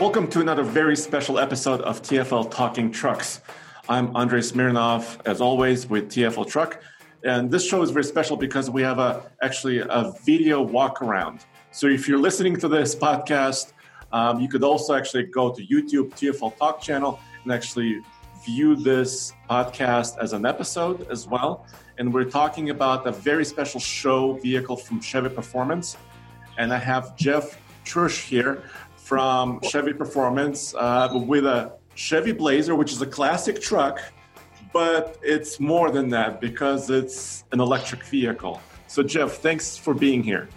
Welcome to another very special episode of TFL Talking Trucks. I'm Andrei Smirnov, as always, with TFL Truck. And this show is very special because we have a actually a video walk around. So if you're listening to this podcast, um, you could also actually go to YouTube TFL Talk channel and actually view this podcast as an episode as well. And we're talking about a very special show vehicle from Chevy Performance. And I have Jeff Trush here from Chevy Performance uh, with a Chevy Blazer, which is a classic truck, but it's more than that because it's an electric vehicle. So, Jeff, thanks for being here.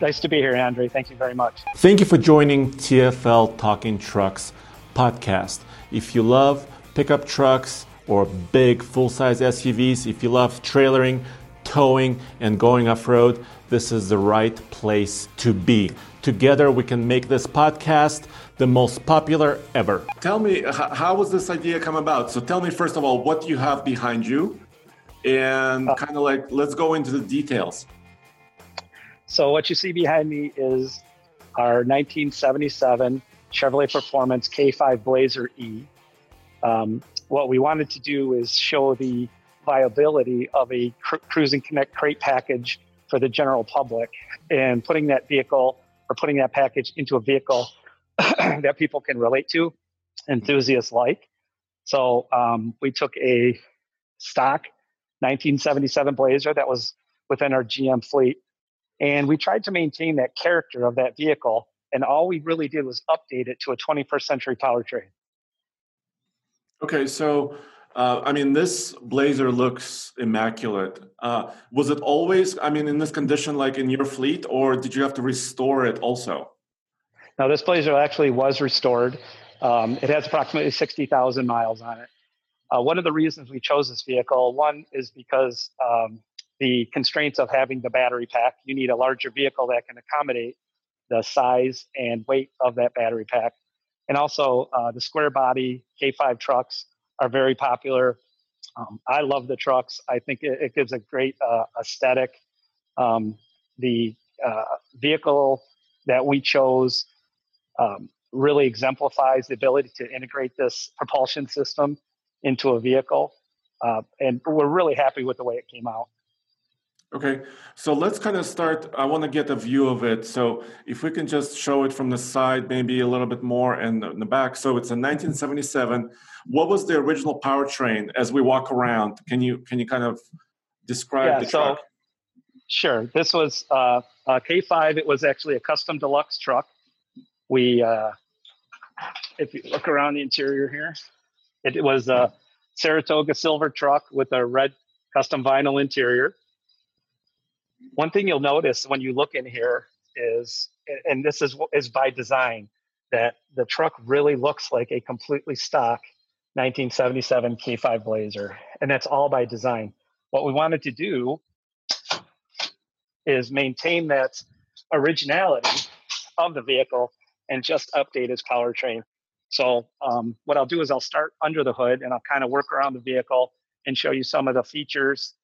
Nice to be here, Andre. Thank you very much. Thank you for joining TFL Talking Trucks podcast. If you love pickup trucks or big full size SUVs, if you love trailering, towing, and going off road, this is the right place to be. Together, we can make this podcast the most popular ever. Tell me, how was this idea come about? So, tell me first of all, what you have behind you, and uh, kind of like let's go into the details. So, what you see behind me is our 1977 Chevrolet Performance K5 Blazer E. Um, what we wanted to do is show the viability of a cr- Cruising Connect crate package for the general public and putting that vehicle or putting that package into a vehicle that people can relate to, enthusiasts like. So um, we took a stock 1977 Blazer that was within our GM fleet, and we tried to maintain that character of that vehicle. And all we really did was update it to a 21st century powertrain. Okay, so uh, I mean, this blazer looks immaculate. Uh, was it always, I mean, in this condition, like in your fleet, or did you have to restore it also? Now, this blazer actually was restored. Um, it has approximately 60,000 miles on it. Uh, one of the reasons we chose this vehicle, one is because um, the constraints of having the battery pack. You need a larger vehicle that can accommodate the size and weight of that battery pack. And also uh, the square body K5 trucks are very popular. Um, I love the trucks. I think it, it gives a great uh, aesthetic. Um, the uh, vehicle that we chose um, really exemplifies the ability to integrate this propulsion system into a vehicle. Uh, and we're really happy with the way it came out. Okay, so let's kind of start. I want to get a view of it. So if we can just show it from the side, maybe a little bit more, and in the back. So it's a 1977. What was the original powertrain as we walk around? Can you can you kind of describe yeah, the so, truck? Sure. This was uh, a K5. It was actually a custom deluxe truck. We, uh, if you look around the interior here, it was a Saratoga silver truck with a red custom vinyl interior one thing you'll notice when you look in here is, and this is is by design, that the truck really looks like a completely stock 1977 K5 Blazer, and that's all by design. What we wanted to do is maintain that originality of the vehicle and just update its powertrain. So um, what I'll do is I'll start under the hood and I'll kind of work around the vehicle and show you some of the features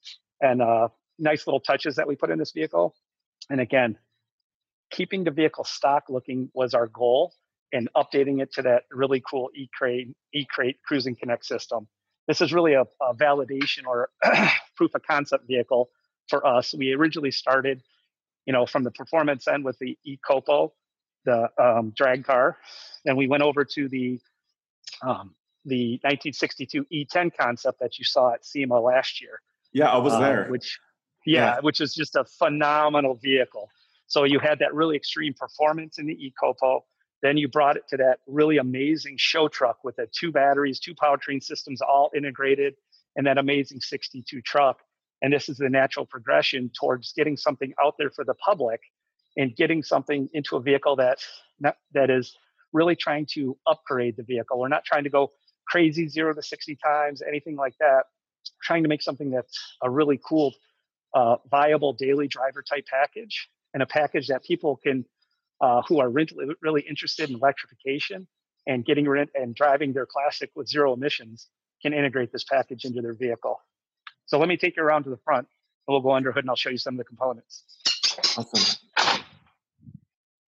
and uh, nice little touches that we put in this vehicle. And again, keeping the vehicle stock looking was our goal and updating it to that really cool E-Crate, E-Crate Cruising Connect system. This is really a, a validation or proof of concept vehicle for us. We originally started, you know, from the performance end with the E-Copo, the um, drag car. Then we went over to the um, the 1962 E10 concept that you saw at SEMA last year. Yeah, I was uh, there. Which yeah, yeah, which is just a phenomenal vehicle. So you had that really extreme performance in the eCopo. Then you brought it to that really amazing show truck with the two batteries, two powertrain systems all integrated, and that amazing 62 truck. And this is the natural progression towards getting something out there for the public and getting something into a vehicle that that is really trying to upgrade the vehicle. We're not trying to go crazy zero to 60 times, anything like that. We're trying to make something that's a really cool, uh, viable daily driver type package and a package that people can, uh, who are really, really interested in electrification and getting rid and driving their classic with zero emissions can integrate this package into their vehicle. So let me take you around to the front and we'll go under hood and I'll show you some of the components. Awesome.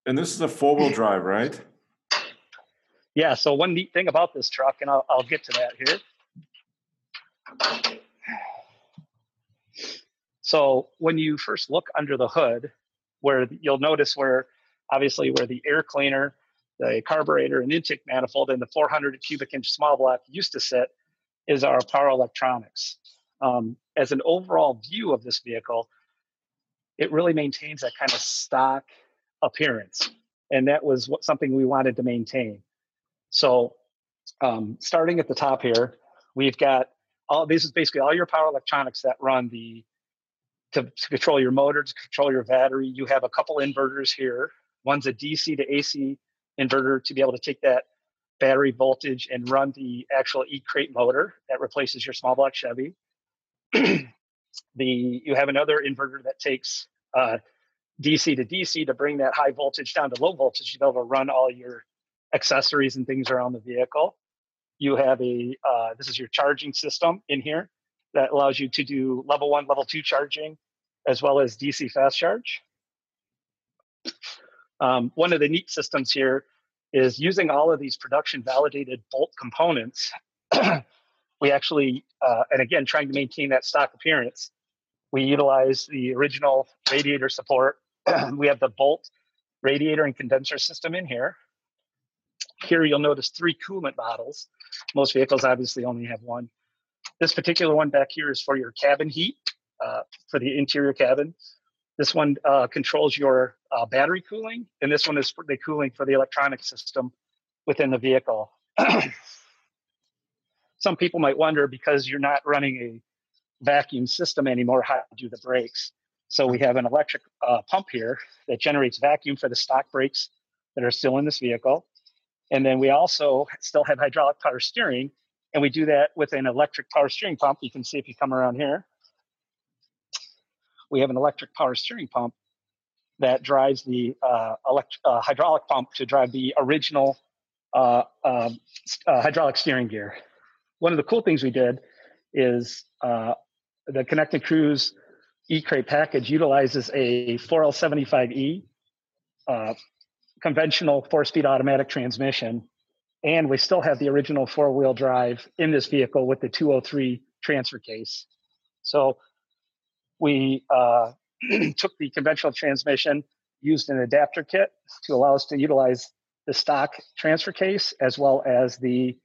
And this is a four wheel drive, right? Yeah. So one neat thing about this truck, and I'll, I'll get to that here. So when you first look under the hood, where you'll notice where obviously where the air cleaner, the carburetor and intake manifold and the 400 cubic inch small block used to sit is our power electronics. Um, as an overall view of this vehicle, it really maintains that kind of stock appearance. And that was what, something we wanted to maintain. So um, starting at the top here, we've got all this is basically all your power electronics that run the to, to, control your motor, to control your battery. You have a couple inverters here. One's a DC to AC inverter to be able to take that battery voltage and run the actual E-crate motor that replaces your small block Chevy. the you have another inverter that takes uh, DC to DC to bring that high voltage down to low voltage to be able to run all your accessories and things around the vehicle. You have a uh, this is your charging system in here that allows you to do level one, level two charging, as well as DC fast charge. Um, one of the neat systems here is using all of these production validated Bolt components. we actually, uh, and again, trying to maintain that stock appearance, we utilize the original radiator support. we have the Bolt radiator and condenser system in here. Here you'll notice three coolant bottles. Most vehicles obviously only have one. This particular one back here is for your cabin heat, uh, for the interior cabin. This one uh, controls your uh, battery cooling, and this one is for the cooling for the electronic system within the vehicle. Some people might wonder because you're not running a vacuum system anymore, how to do the brakes. So we have an electric uh, pump here that generates vacuum for the stock brakes that are still in this vehicle. And then we also still have hydraulic power steering, and we do that with an electric power steering pump. You can see if you come around here. We have an electric power steering pump that drives the uh, elect- uh, hydraulic pump to drive the original uh, um, uh hydraulic steering gear. One of the cool things we did is uh, the Connected Cruise E-Crate package utilizes a 4L75E uh, conventional four speed automatic transmission. And we still have the original four wheel drive in this vehicle with the 203 transfer case. So we uh, took the conventional transmission, used an adapter kit to allow us to utilize the stock transfer case as well as the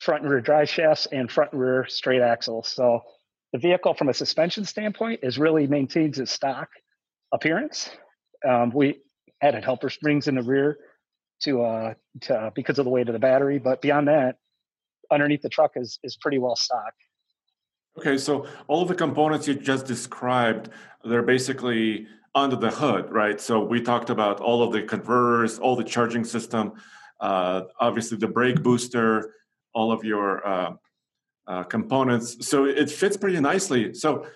front and rear drive shafts and front and rear straight axles. So the vehicle, from a suspension standpoint, is really maintains its stock appearance. Um, we added helper springs in the rear to uh to uh, because of the weight of the battery. But beyond that, underneath the truck is is pretty well stocked. Okay, so all of the components you just described, they're basically under the hood, right? So we talked about all of the converters, all the charging system, uh, obviously the brake booster, all of your uh, uh, components. So it fits pretty nicely. So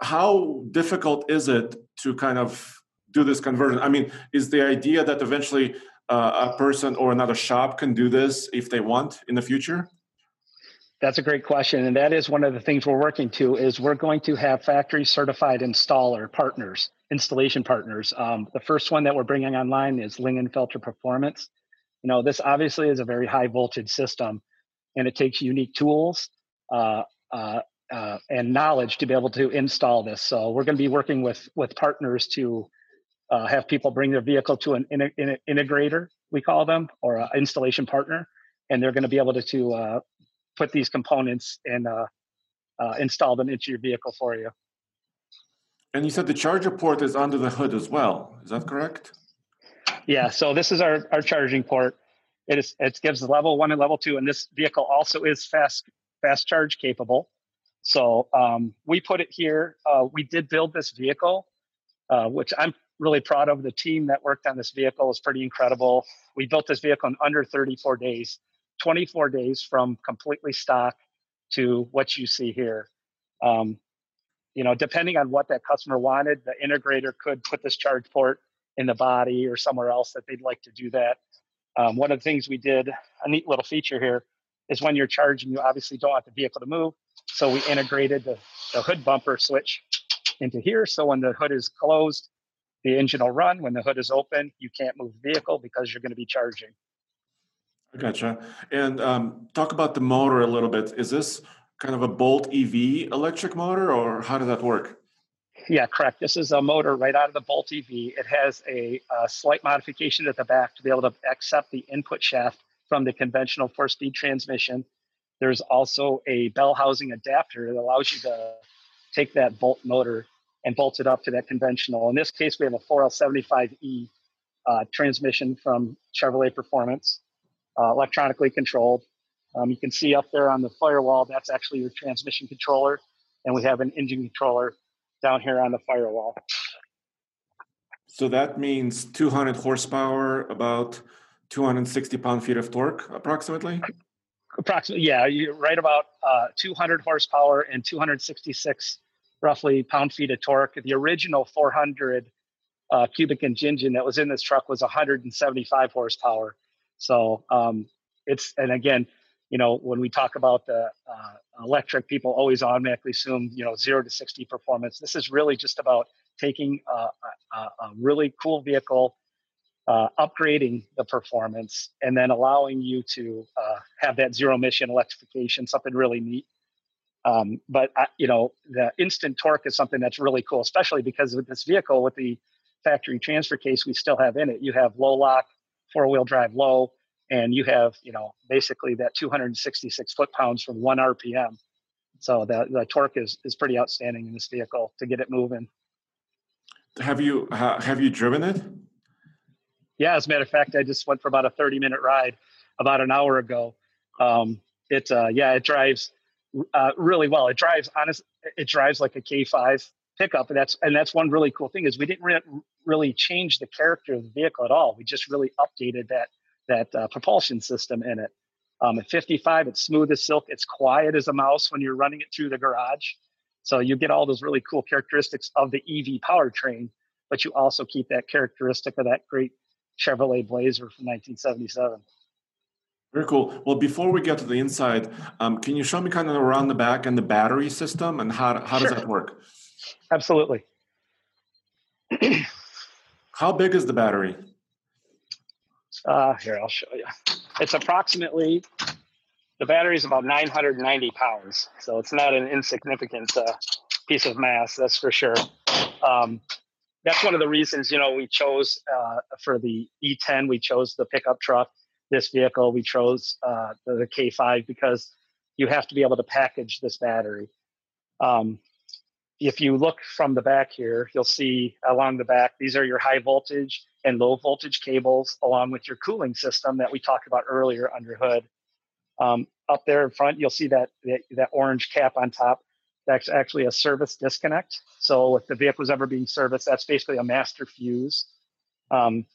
how difficult is it to kind of do this conversion? I mean, is the idea that eventually uh, a person or another shop can do this if they want in the future? That's a great question, and that is one of the things we're working to. Is we're going to have factory certified installer partners, installation partners. Um, the first one that we're bringing online is Lingenfelter Performance. You know, this obviously is a very high voltage system, and it takes unique tools uh, uh, uh, and knowledge to be able to install this. So we're going to be working with with partners to uh, have people bring their vehicle to an in, in, integrator, we call them, or an installation partner, and they're going to be able to, to uh, put these components and uh, uh, install them into your vehicle for you. And you said the charger port is under the hood as well. Is that correct? Yeah. So this is our, our charging port. It is it gives level one and level two, and this vehicle also is fast fast charge capable. So um, we put it here. Uh, we did build this vehicle, uh, which I'm really proud of. The team that worked on this vehicle is pretty incredible. We built this vehicle in under 34 days, 24 days from completely stock to what you see here. Um, you know, depending on what that customer wanted, the integrator could put this charge port in the body or somewhere else that they'd like to do that. Um, one of the things we did, a neat little feature here, is when you're charging, you obviously don't want the vehicle to move. So we integrated the, the hood bumper switch into here. So when the hood is closed, the engine will run. When the hood is open, you can't move the vehicle because you're going to be charging. I gotcha. And um, talk about the motor a little bit. Is this kind of a Bolt EV electric motor, or how does that work? Yeah, correct. This is a motor right out of the Bolt EV. It has a, a slight modification at the back to be able to accept the input shaft from the conventional four speed transmission. There's also a bell housing adapter that allows you to take that Bolt motor and bolt it up to that conventional. In this case, we have a 4L75E uh, transmission from Chevrolet Performance, uh, electronically controlled. Um, you can see up there on the firewall, that's actually your transmission controller. And we have an engine controller down here on the firewall. So that means 200 horsepower, about 260 pound feet of torque, approximately. Approximately, yeah. You're right about uh, 200 horsepower and 266 roughly pound feet of torque. The original 400 uh, cubic inch engine that was in this truck was 175 horsepower. So um, it's and again, you know, when we talk about the uh, electric, people always automatically assume you know zero to 60 performance. This is really just about taking a, a, a really cool vehicle uh, upgrading the performance and then allowing you to uh, have that zero emission electrification, something really neat. Um, but I, you know, the instant torque is something that's really cool, especially because with this vehicle, with the factory transfer case we still have in it, you have low lock, four wheel drive low, and you have you know basically that 266 foot pounds from one RPM. So the the torque is is pretty outstanding in this vehicle to get it moving. Have you have you driven it? Yeah, as a matter of fact, I just went for about a 30 minute ride about an hour ago. Um, it, uh, yeah, it drives uh, really well. It drives honest. It drives like a K5 pickup, and that's and that's one really cool thing is we didn't re- really change the character of the vehicle at all. We just really updated that that uh, propulsion system in it. Um, at 55, it's smooth as silk. It's quiet as a mouse when you're running it through the garage. So you get all those really cool characteristics of the EV powertrain, but you also keep that characteristic of that great Chevrolet Blazer from 1977. Very cool. Well, before we get to the inside, um, can you show me kind of around the back and the battery system and how, how sure. does that work? Absolutely. how big is the battery? Uh, here, I'll show you. It's approximately, the battery is about 990 pounds. So it's not an insignificant uh, piece of mass, that's for sure. Um, that's one of the reasons you know we chose uh, for the E10 we chose the pickup truck. This vehicle we chose uh, the, the, K5 because you have to be able to package this battery. Um, if you look from the back here, you'll see along the back these are your high voltage and low voltage cables along with your cooling system that we talked about earlier under hood. Um, up there in front, you'll see that, that that orange cap on top that's actually a service disconnect. So if the vehicle is ever being serviced, that's basically a master fuse. Um,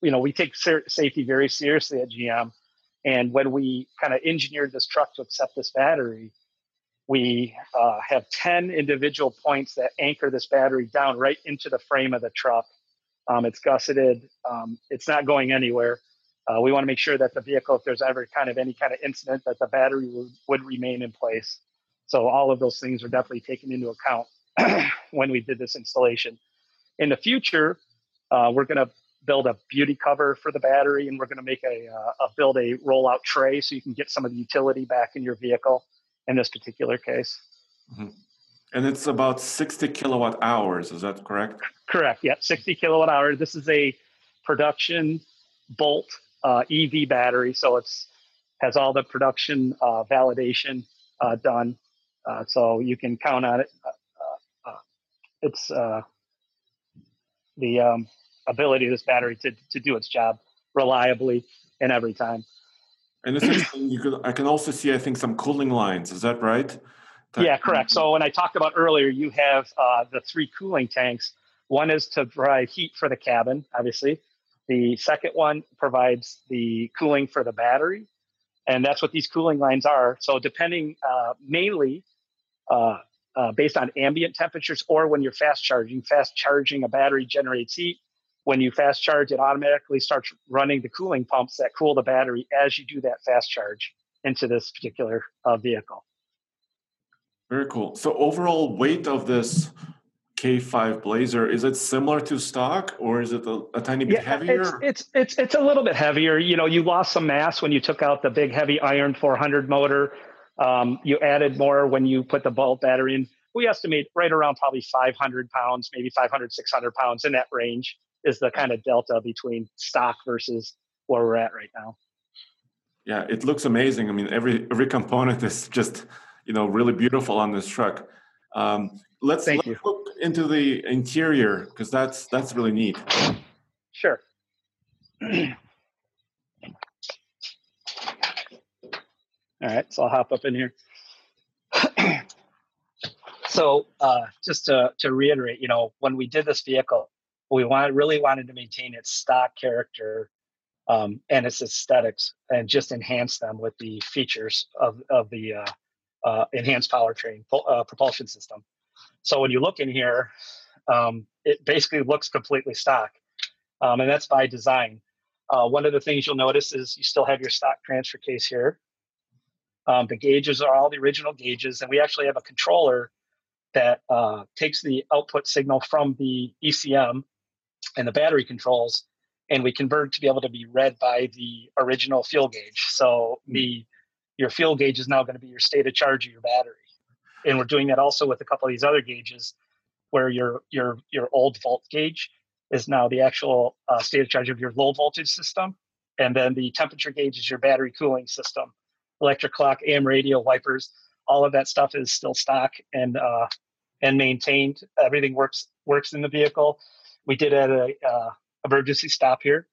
you know, we take ser- safety very seriously at GM. And when we kind of engineered this truck to accept this battery, we uh, have 10 individual points that anchor this battery down right into the frame of the truck. Um, it's gusseted, um, it's not going anywhere. Uh, we want to make sure that the vehicle, if there's ever kind of any kind of incident, that the battery would, would remain in place. So all of those things are definitely taken into account when we did this installation. In the future, uh, we're going to build a beauty cover for the battery, and we're going to make a, uh, a build a rollout tray so you can get some of the utility back in your vehicle. In this particular case, mm-hmm. and it's about sixty kilowatt hours. Is that correct? Correct. Yeah, sixty kilowatt hours. This is a production Bolt uh, EV battery, so it's has all the production uh, validation uh, done. Uh, so you can count on it. Uh, uh, uh it's uh, the um, ability of this battery to, to do its job reliably and every time. And this is, you could, I can also see, I think, some cooling lines. Is that right? Yeah, correct. So when I talked about earlier, you have uh, the three cooling tanks. One is to provide heat for the cabin, obviously. The second one provides the cooling for the battery, and that's what these cooling lines are. So depending uh, mainly uh, uh, based on ambient temperatures or when you're fast charging, fast charging a battery generates heat. When you fast charge, it automatically starts running the cooling pumps that cool the battery as you do that fast charge into this particular uh, vehicle. Very cool. So overall weight of this K5 Blazer is it similar to stock or is it a, a tiny bit yeah, heavier? It's, it's it's it's a little bit heavier. You know, you lost some mass when you took out the big heavy iron 400 motor. Um, you added more when you put the Bolt battery in. We estimate right around probably 500 pounds, maybe 500, 600 pounds in that range is the kind of delta between stock versus where we're at right now. Yeah, it looks amazing. I mean, every every component is just you know really beautiful on this truck. Um, let's, let's look into the interior because that's that's really neat. Sure. All right, so I'll hop up in here. so uh, just to, to reiterate, you know, when we did this vehicle, we want, really wanted to maintain its stock character um, and its aesthetics and just enhance them with the features of, of the uh, uh, enhanced powertrain uh, propulsion system. So when you look in here, um, it basically looks completely stock, um, and that's by design. Uh, one of the things you'll notice is you still have your stock transfer case here. Um, the gauges are all the original gauges, and we actually have a controller that uh, takes the output signal from the ECM and the battery controls, and we convert to be able to be read by the original fuel gauge. So the your fuel gauge is now going to be your state of charge of your battery, and we're doing that also with a couple of these other gauges, where your your your old volt gauge is now the actual uh, state of charge of your low voltage system, and then the temperature gauge is your battery cooling system electric clock, AM radio, wipers, all of that stuff is still stock and uh, and maintained. Everything works works in the vehicle. We did add a uh, emergency stop here,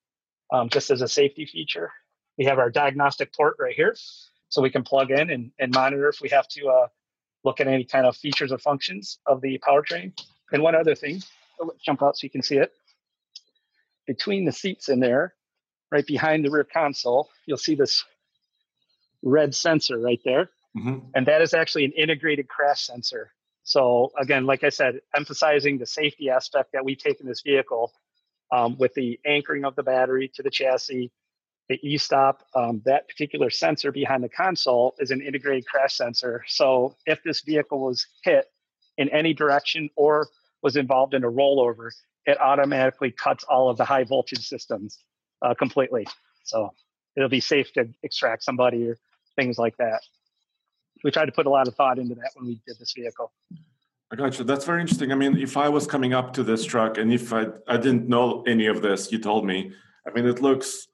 um, just as a safety feature. We have our diagnostic port right here, so we can plug in and, and monitor if we have to uh, look at any kind of features or functions of the powertrain. And one other thing, let's jump out so you can see it. Between the seats in there, right behind the rear console, you'll see this red sensor right there. Mm-hmm. And that is actually an integrated crash sensor. So, again, like I said, emphasizing the safety aspect that we take in this vehicle um, with the anchoring of the battery to the chassis, the e stop, um, that particular sensor behind the console is an integrated crash sensor. So, if this vehicle was hit in any direction or was involved in a rollover, it automatically cuts all of the high voltage systems uh, completely. So, it'll be safe to extract somebody or things like that. We tried to put a lot of thought into that when we did this vehicle. I got you. That's very interesting. I mean, if I was coming up to this truck and if I, I didn't know any of this, you told me, I mean, it looks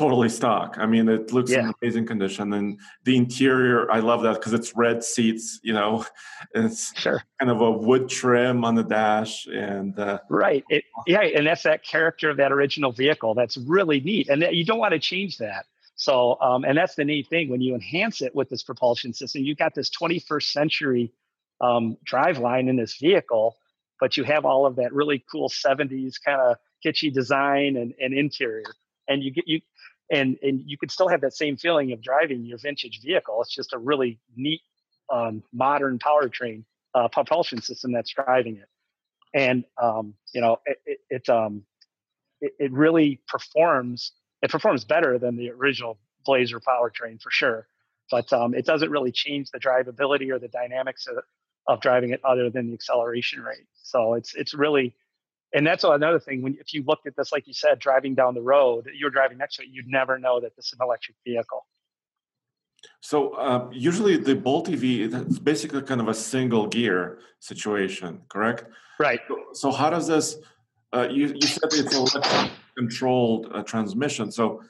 totally stock. I mean, it looks yeah. in amazing condition, and the interior, I love that because it's red seats. You know, it's sure. kind of a wood trim on the dash, and uh, right, it, yeah, and that's that character of that original vehicle. That's really neat, and that, you don't want to change that. So, um, and that's the neat thing when you enhance it with this propulsion system, you've got this 21st century um, drive line in this vehicle, but you have all of that really cool 70s kind of kitschy design and, and interior. And you get you and and you can still have that same feeling of driving your vintage vehicle. It's just a really neat um, modern powertrain uh, propulsion system that's driving it. And um, you know, it, it, it um, it, it really performs it performs better than the original Blazer powertrain for sure. But um, it doesn't really change the drivability or the dynamics of, of driving it other than the acceleration rate. So it's it's really, and that's another thing. When if you looked at this, like you said, driving down the road, you're driving next to it, you'd never know that this is an electric vehicle. So uh, usually the Bolt EV is basically kind of a single gear situation, correct? Right. So, so how does this? Uh, you, you said it's electric controlled uh, transmission. So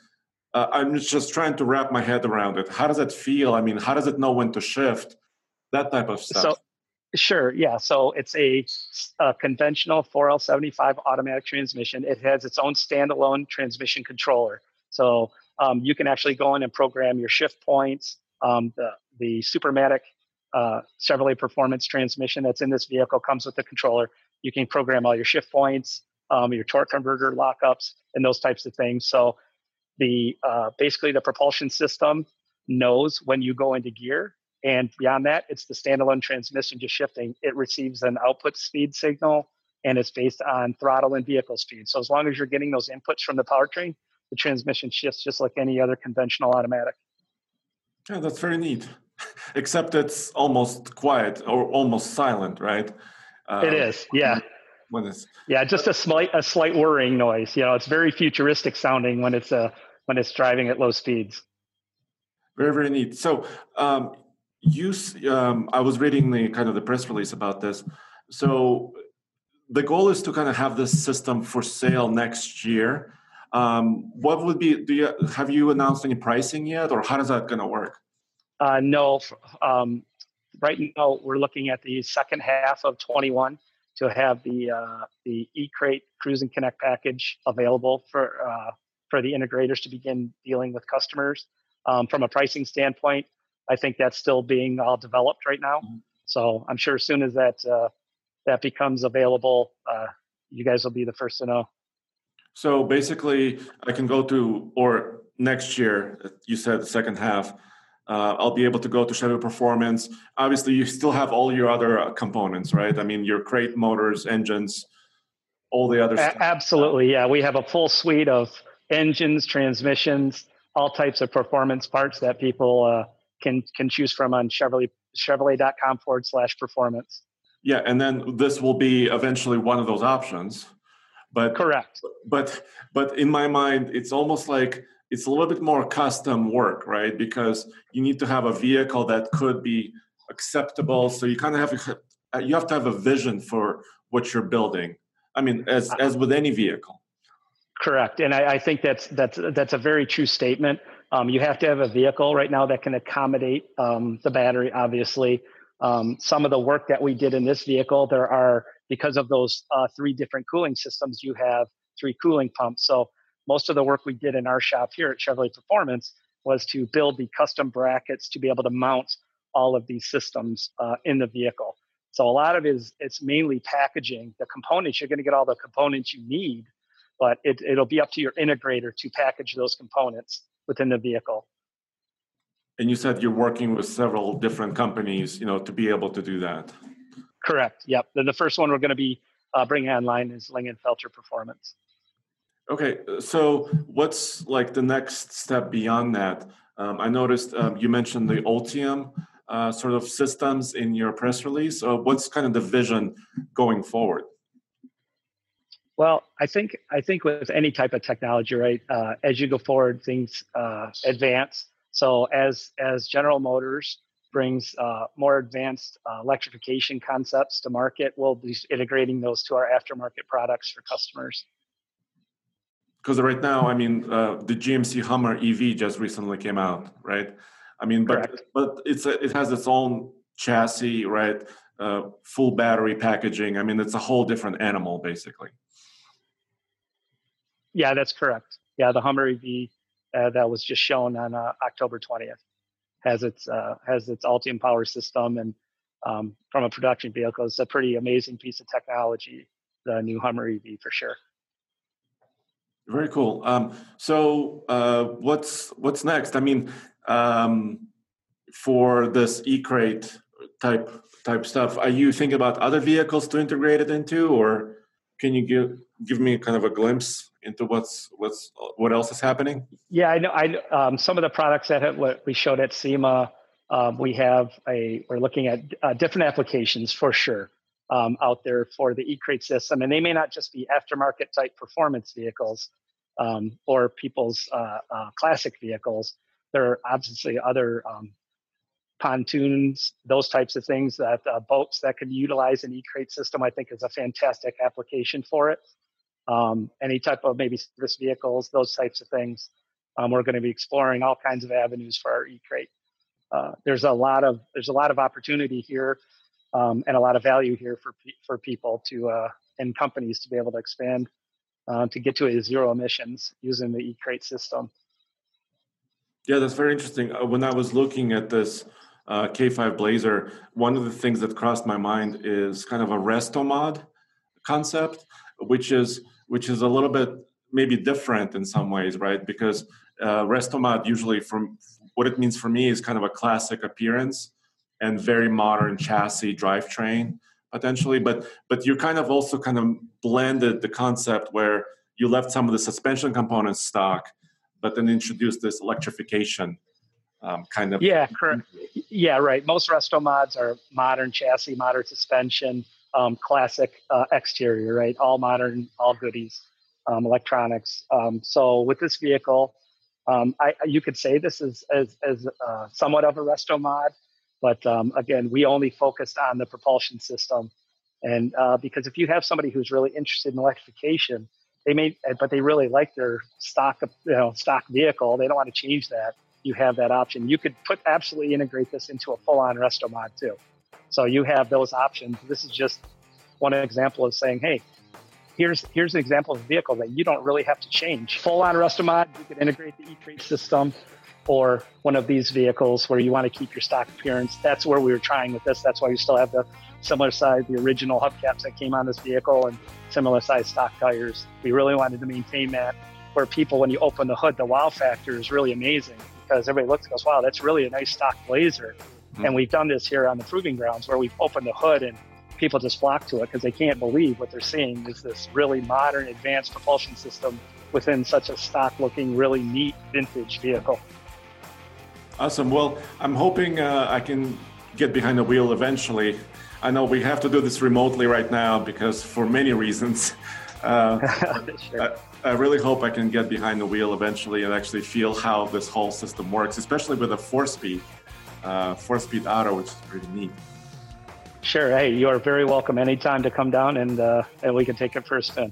uh, I'm just trying to wrap my head around it. How does it feel? I mean, how does it know when to shift? That type of stuff. So, sure, yeah. So it's a, a conventional 4L75 automatic transmission. It has its own standalone transmission controller. So um, you can actually go in and program your shift points. Um, the the Supermatic uh, Chevrolet Performance transmission that's in this vehicle comes with the controller. You can program all your shift points, um, your torque converter lockups, and those types of things. So the uh, basically the propulsion system knows when you go into gear, and beyond that, it's the standalone transmission just shifting. It receives an output speed signal, and it's based on throttle and vehicle speed. So as long as you're getting those inputs from the powertrain, the transmission shifts just like any other conventional automatic. Yeah, that's very neat. Except it's almost quiet or almost silent, right? Uh, it is, yeah. When it's yeah, just a slight a slight whirring noise. You know, it's very futuristic sounding when it's uh when it's driving at low speeds. Very very neat. So um, you, um, I was reading the kind of the press release about this. So the goal is to kind of have this system for sale next year. Um, what would be? Do you have you announced any pricing yet, or how does that going to work? Uh, no, um, right now we're looking at the second half of 21 to have the uh, the eCrate Cruise and Connect package available for uh, for the integrators to begin dealing with customers. Um, from a pricing standpoint, I think that's still being all developed right now. Mm-hmm. So I'm sure as soon as that uh, that becomes available, uh, you guys will be the first to know. So basically, I can go to, or next year, you said the second half, uh, I'll be able to go to Chevy Performance. Obviously, you still have all your other uh, components, right? I mean, your crate motors, engines, all the other a- Absolutely, yeah. We have a full suite of engines, transmissions, all types of performance parts that people uh, can can choose from on Chevrolet Chevrolet.com forward slash performance. Yeah, and then this will be eventually one of those options. But correct. But but in my mind, it's almost like it's a little bit more custom work, right? Because you need to have a vehicle that could be acceptable. So you kind of have you have to have a vision for what you're building. I mean, as as with any vehicle. Correct, and I, I think that's that's that's a very true statement. Um, you have to have a vehicle right now that can accommodate um, the battery. Obviously, um, some of the work that we did in this vehicle, there are because of those uh, three different cooling systems, you have three cooling pumps. So most of the work we did in our shop here at Chevrolet Performance was to build the custom brackets to be able to mount all of these systems uh, in the vehicle. So a lot of it is it's mainly packaging the components. You're going to get all the components you need, but it, it'll be up to your integrator to package those components within the vehicle. And you said you're working with several different companies, you know, to be able to do that. Correct. Yep. Then the first one we're going to be uh, bringing online is Lingenfelter Performance. Okay, so what's like the next step beyond that? Um, I noticed um, you mentioned the Ultium uh, sort of systems in your press release. Uh, what's kind of the vision going forward? Well, I think I think with any type of technology, right? Uh, as you go forward, things uh, advance. So as as General Motors brings uh, more advanced uh, electrification concepts to market, we'll be integrating those to our aftermarket products for customers. Because right now, I mean, uh, the GMC Hummer EV just recently came out, right? I mean, but Correct. but it's a, it has its own chassis, right? Uh, full battery packaging. I mean, it's a whole different animal, basically. Yeah, that's correct. Yeah, the Hummer EV uh, that was just shown on uh, October 20th has its uh, has its Ultium power system, and um, from a production vehicle, it's a pretty amazing piece of technology. The new Hummer EV for sure. Very cool. Um, so, uh, what's what's next? I mean, um, for this eCrate type type stuff, are you thinking about other vehicles to integrate it into, or can you give give me kind of a glimpse into what's what's what else is happening? Yeah, I know. I um, some of the products that we showed at SEMA, um, we have a we're looking at uh, different applications for sure um, out there for the eCrate system, and they may not just be aftermarket type performance vehicles um, or people's uh, uh, classic vehicles. There are obviously other um, pontoons, those types of things that uh, boats that could utilize an e-crate system, I think is a fantastic application for it. Um, any type of maybe service vehicles, those types of things. Um, we're going to be exploring all kinds of avenues for our e-crate. Uh, there's a lot of there's a lot of opportunity here um, and a lot of value here for for people to uh, and companies to be able to expand uh, to get to a zero emissions using the e-crate system. Yeah, that's very interesting. Uh, when I was looking at this uh, K5 Blazer, one of the things that crossed my mind is kind of a resto mod concept, which is which is a little bit maybe different in some ways, right? Because uh, resto mod usually from what it means for me is kind of a classic appearance and very modern chassis drivetrain potentially, but but you kind of also kind of blended the concept where you left some of the suspension components stock, but then introduced this electrification um, kind of. Yeah, correct. Yeah, right. Most resto mods are modern chassis, modern suspension, um, classic uh, exterior, right? All modern, all goodies, um, electronics. Um, so with this vehicle, um, I, you could say this is as, as uh, somewhat of a resto mod, but um, again, we only focused on the propulsion system. And uh, because if you have somebody who's really interested in electrification, they may, but they really like their stock, you know, stock vehicle, they don't want to change that you have that option. You could put absolutely integrate this into a full-on resto mod too. So you have those options. This is just one example of saying, hey, here's here's an example of a vehicle that you don't really have to change. Full-on resto mod, you could integrate the e-crate system or one of these vehicles where you want to keep your stock appearance. That's where we were trying with this. That's why we still have the similar size, the original hubcaps that came on this vehicle and similar size stock tires. We really wanted to maintain that where people, when you open the hood, the wow factor is really amazing because everybody looks and goes, wow, that's really a nice stock blazer. Mm-hmm. And we've done this here on the proving grounds where we've opened the hood and people just flock to it because they can't believe what they're seeing is this really modern, advanced propulsion system within such a stock looking, really neat vintage vehicle. Awesome. Well, I'm hoping uh, I can get behind the wheel eventually. I know we have to do this remotely right now because for many reasons. Uh, sure. I really hope I can get behind the wheel eventually and actually feel how this whole system works, especially with a four-speed, uh, four-speed auto, which is pretty neat. Sure. Hey, you are very welcome anytime to come down and uh, and we can take it for a spin.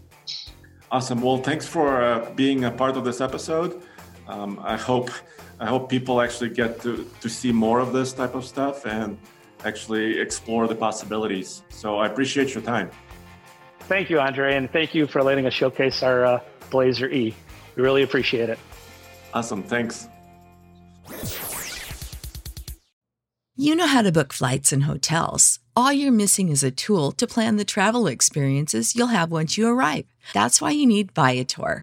Awesome. Well, thanks for uh, being a part of this episode. Um, I hope I hope people actually get to to see more of this type of stuff and actually explore the possibilities. So I appreciate your time. Thank you, Andre, and thank you for letting us showcase our uh, Blazer E. We really appreciate it. Awesome. Thanks. You know how to book flights and hotels. All you're missing is a tool to plan the travel experiences you'll have once you arrive. That's why you need Viator.